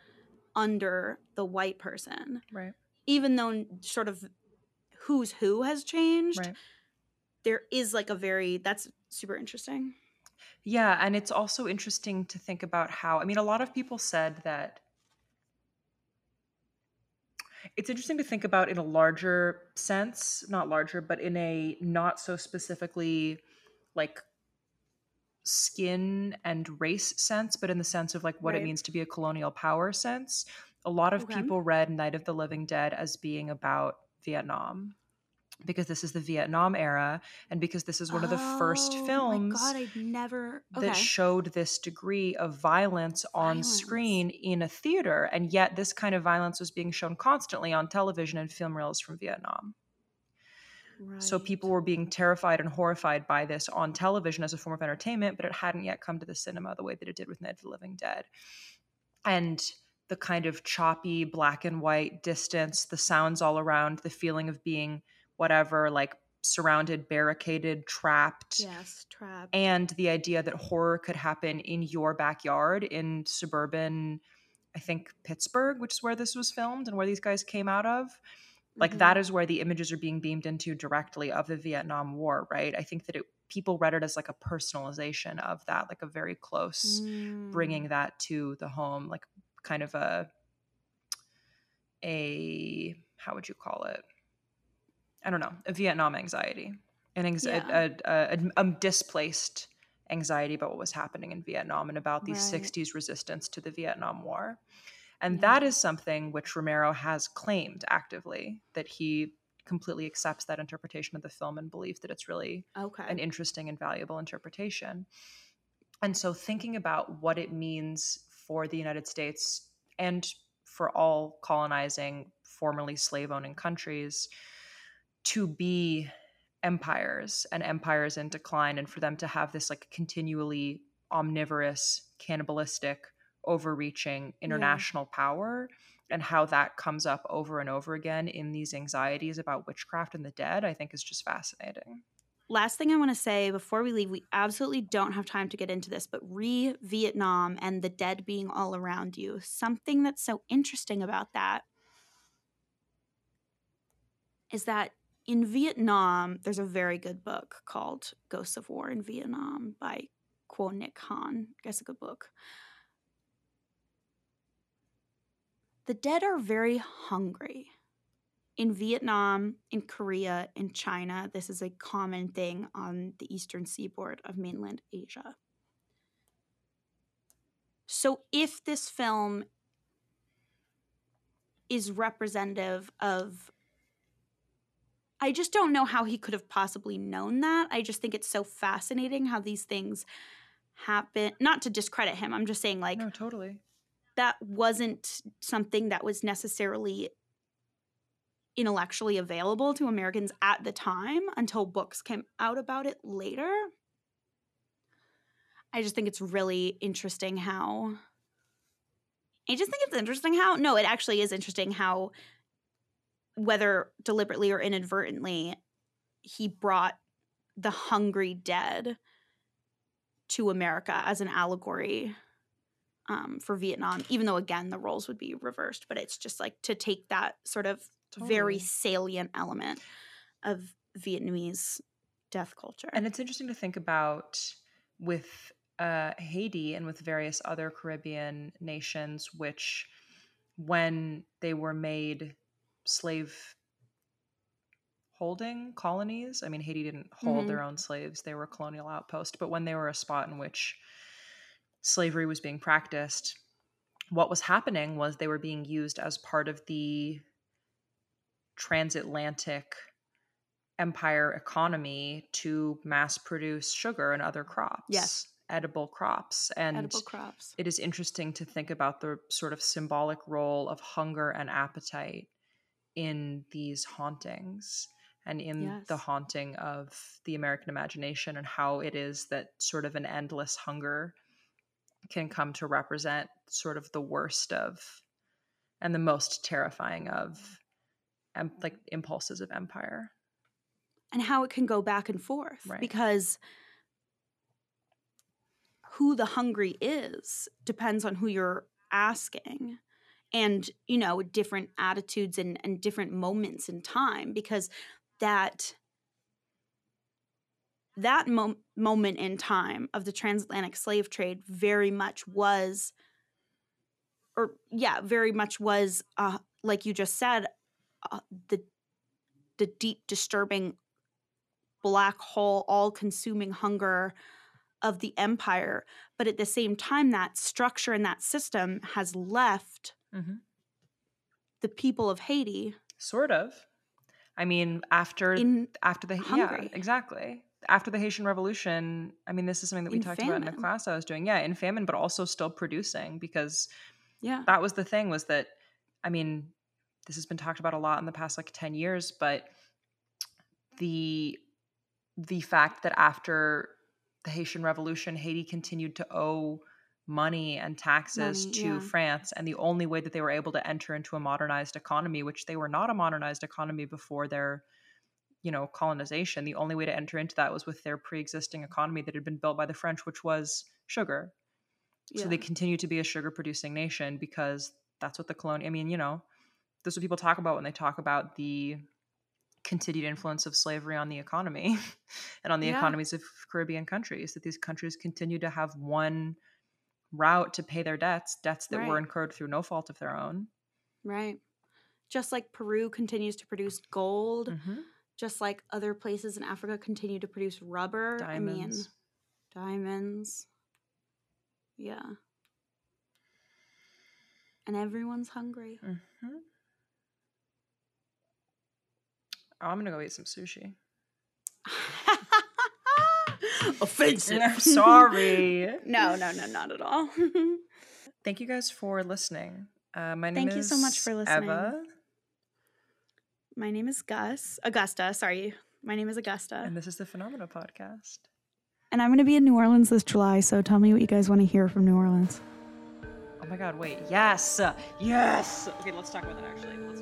under the white person. Right. Even though sort of who's who has changed right. there is like a very that's super interesting. Yeah, and it's also interesting to think about how I mean a lot of people said that it's interesting to think about in a larger sense, not larger, but in a not so specifically like skin and race sense, but in the sense of like what right. it means to be a colonial power sense. A lot of okay. people read Night of the Living Dead as being about Vietnam because this is the Vietnam era and because this is one of the first oh films God, never, okay. that showed this degree of violence on violence. screen in a theater and yet this kind of violence was being shown constantly on television and film reels from Vietnam. Right. So people were being terrified and horrified by this on television as a form of entertainment, but it hadn't yet come to the cinema the way that it did with Night of the Living Dead. And the kind of choppy black and white distance, the sounds all around, the feeling of being whatever, like surrounded, barricaded, trapped. Yes, trapped. And the idea that horror could happen in your backyard in suburban, I think Pittsburgh, which is where this was filmed and where these guys came out of. Like mm-hmm. that is where the images are being beamed into directly of the Vietnam War, right? I think that it, people read it as like a personalization of that, like a very close mm. bringing that to the home, like kind of a a how would you call it? I don't know, a Vietnam anxiety, an anxiety, yeah. a, a, a, a, displaced anxiety about what was happening in Vietnam and about the right. 60s resistance to the Vietnam War. And yeah. that is something which Romero has claimed actively that he completely accepts that interpretation of the film and believes that it's really okay. an interesting and valuable interpretation. And so thinking about what it means for the United States and for all colonizing formerly slave owning countries to be empires and empires in decline and for them to have this like continually omnivorous cannibalistic overreaching international yeah. power and how that comes up over and over again in these anxieties about witchcraft and the dead i think is just fascinating last thing I want to say before we leave, we absolutely don't have time to get into this, but re Vietnam and the dead being all around you. Something that's so interesting about that is that in Vietnam, there's a very good book called Ghosts of War in Vietnam by Quo Nic Han. I guess a good book. The dead are very hungry in Vietnam, in Korea, in China, this is a common thing on the eastern seaboard of mainland Asia. So if this film is representative of I just don't know how he could have possibly known that. I just think it's so fascinating how these things happen. Not to discredit him, I'm just saying, like, no, totally. That wasn't something that was necessarily intellectually available to Americans at the time until books came out about it later. I just think it's really interesting how. I just think it's interesting how. No, it actually is interesting how, whether deliberately or inadvertently, he brought the hungry dead to America as an allegory um, for Vietnam, even though, again, the roles would be reversed. But it's just like to take that sort of totally. very salient element of Vietnamese death culture. And it's interesting to think about with uh, Haiti and with various other Caribbean nations, which when they were made slave holding colonies, I mean, Haiti didn't hold mm-hmm. their own slaves, they were a colonial outpost, but when they were a spot in which slavery was being practiced, what was happening was they were being used as part of the transatlantic empire economy to mass produce sugar and other crops. Yes. Edible crops. And edible crops. it is interesting to think about the sort of symbolic role of hunger and appetite in these hauntings and in yes. the haunting of the American imagination and how it is that sort of an endless hunger can come to represent sort of the worst of and the most terrifying of em- like impulses of empire and how it can go back and forth right. because who the hungry is depends on who you're asking and you know different attitudes and, and different moments in time because that that mo- moment in time of the transatlantic slave trade very much was or yeah very much was uh, like you just said uh, the the deep disturbing black hole all consuming hunger of the empire but at the same time that structure and that system has left mm-hmm. the people of haiti sort of i mean after in after the hungry. yeah exactly after the haitian revolution i mean this is something that we in talked famine. about in the class i was doing yeah in famine but also still producing because yeah that was the thing was that i mean this has been talked about a lot in the past like 10 years but the the fact that after the Haitian Revolution, Haiti continued to owe money and taxes money, to yeah. France. And the only way that they were able to enter into a modernized economy, which they were not a modernized economy before their, you know, colonization, the only way to enter into that was with their pre-existing economy that had been built by the French, which was sugar. Yeah. So they continue to be a sugar producing nation because that's what the colonial I mean, you know, this is what people talk about when they talk about the continued influence of slavery on the economy and on the yeah. economies of Caribbean countries, that these countries continue to have one route to pay their debts, debts that right. were incurred through no fault of their own. Right. Just like Peru continues to produce gold, mm-hmm. Just like other places in Africa continue to produce rubber. Diamonds. I mean, diamonds. Yeah. And everyone's hungry. Mm-hmm. Oh, I'm gonna go eat some sushi. Offensive. sorry. no, no, no, not at all. Thank you guys for listening. Uh, my name is. Thank you so much for listening. Eva. My name is Gus. Augusta, sorry. My name is Augusta. And this is the Phenomena Podcast. And I'm going to be in New Orleans this July, so tell me what you guys want to hear from New Orleans. Oh my God, wait. Yes. Yes. Okay, let's talk about that actually. Let's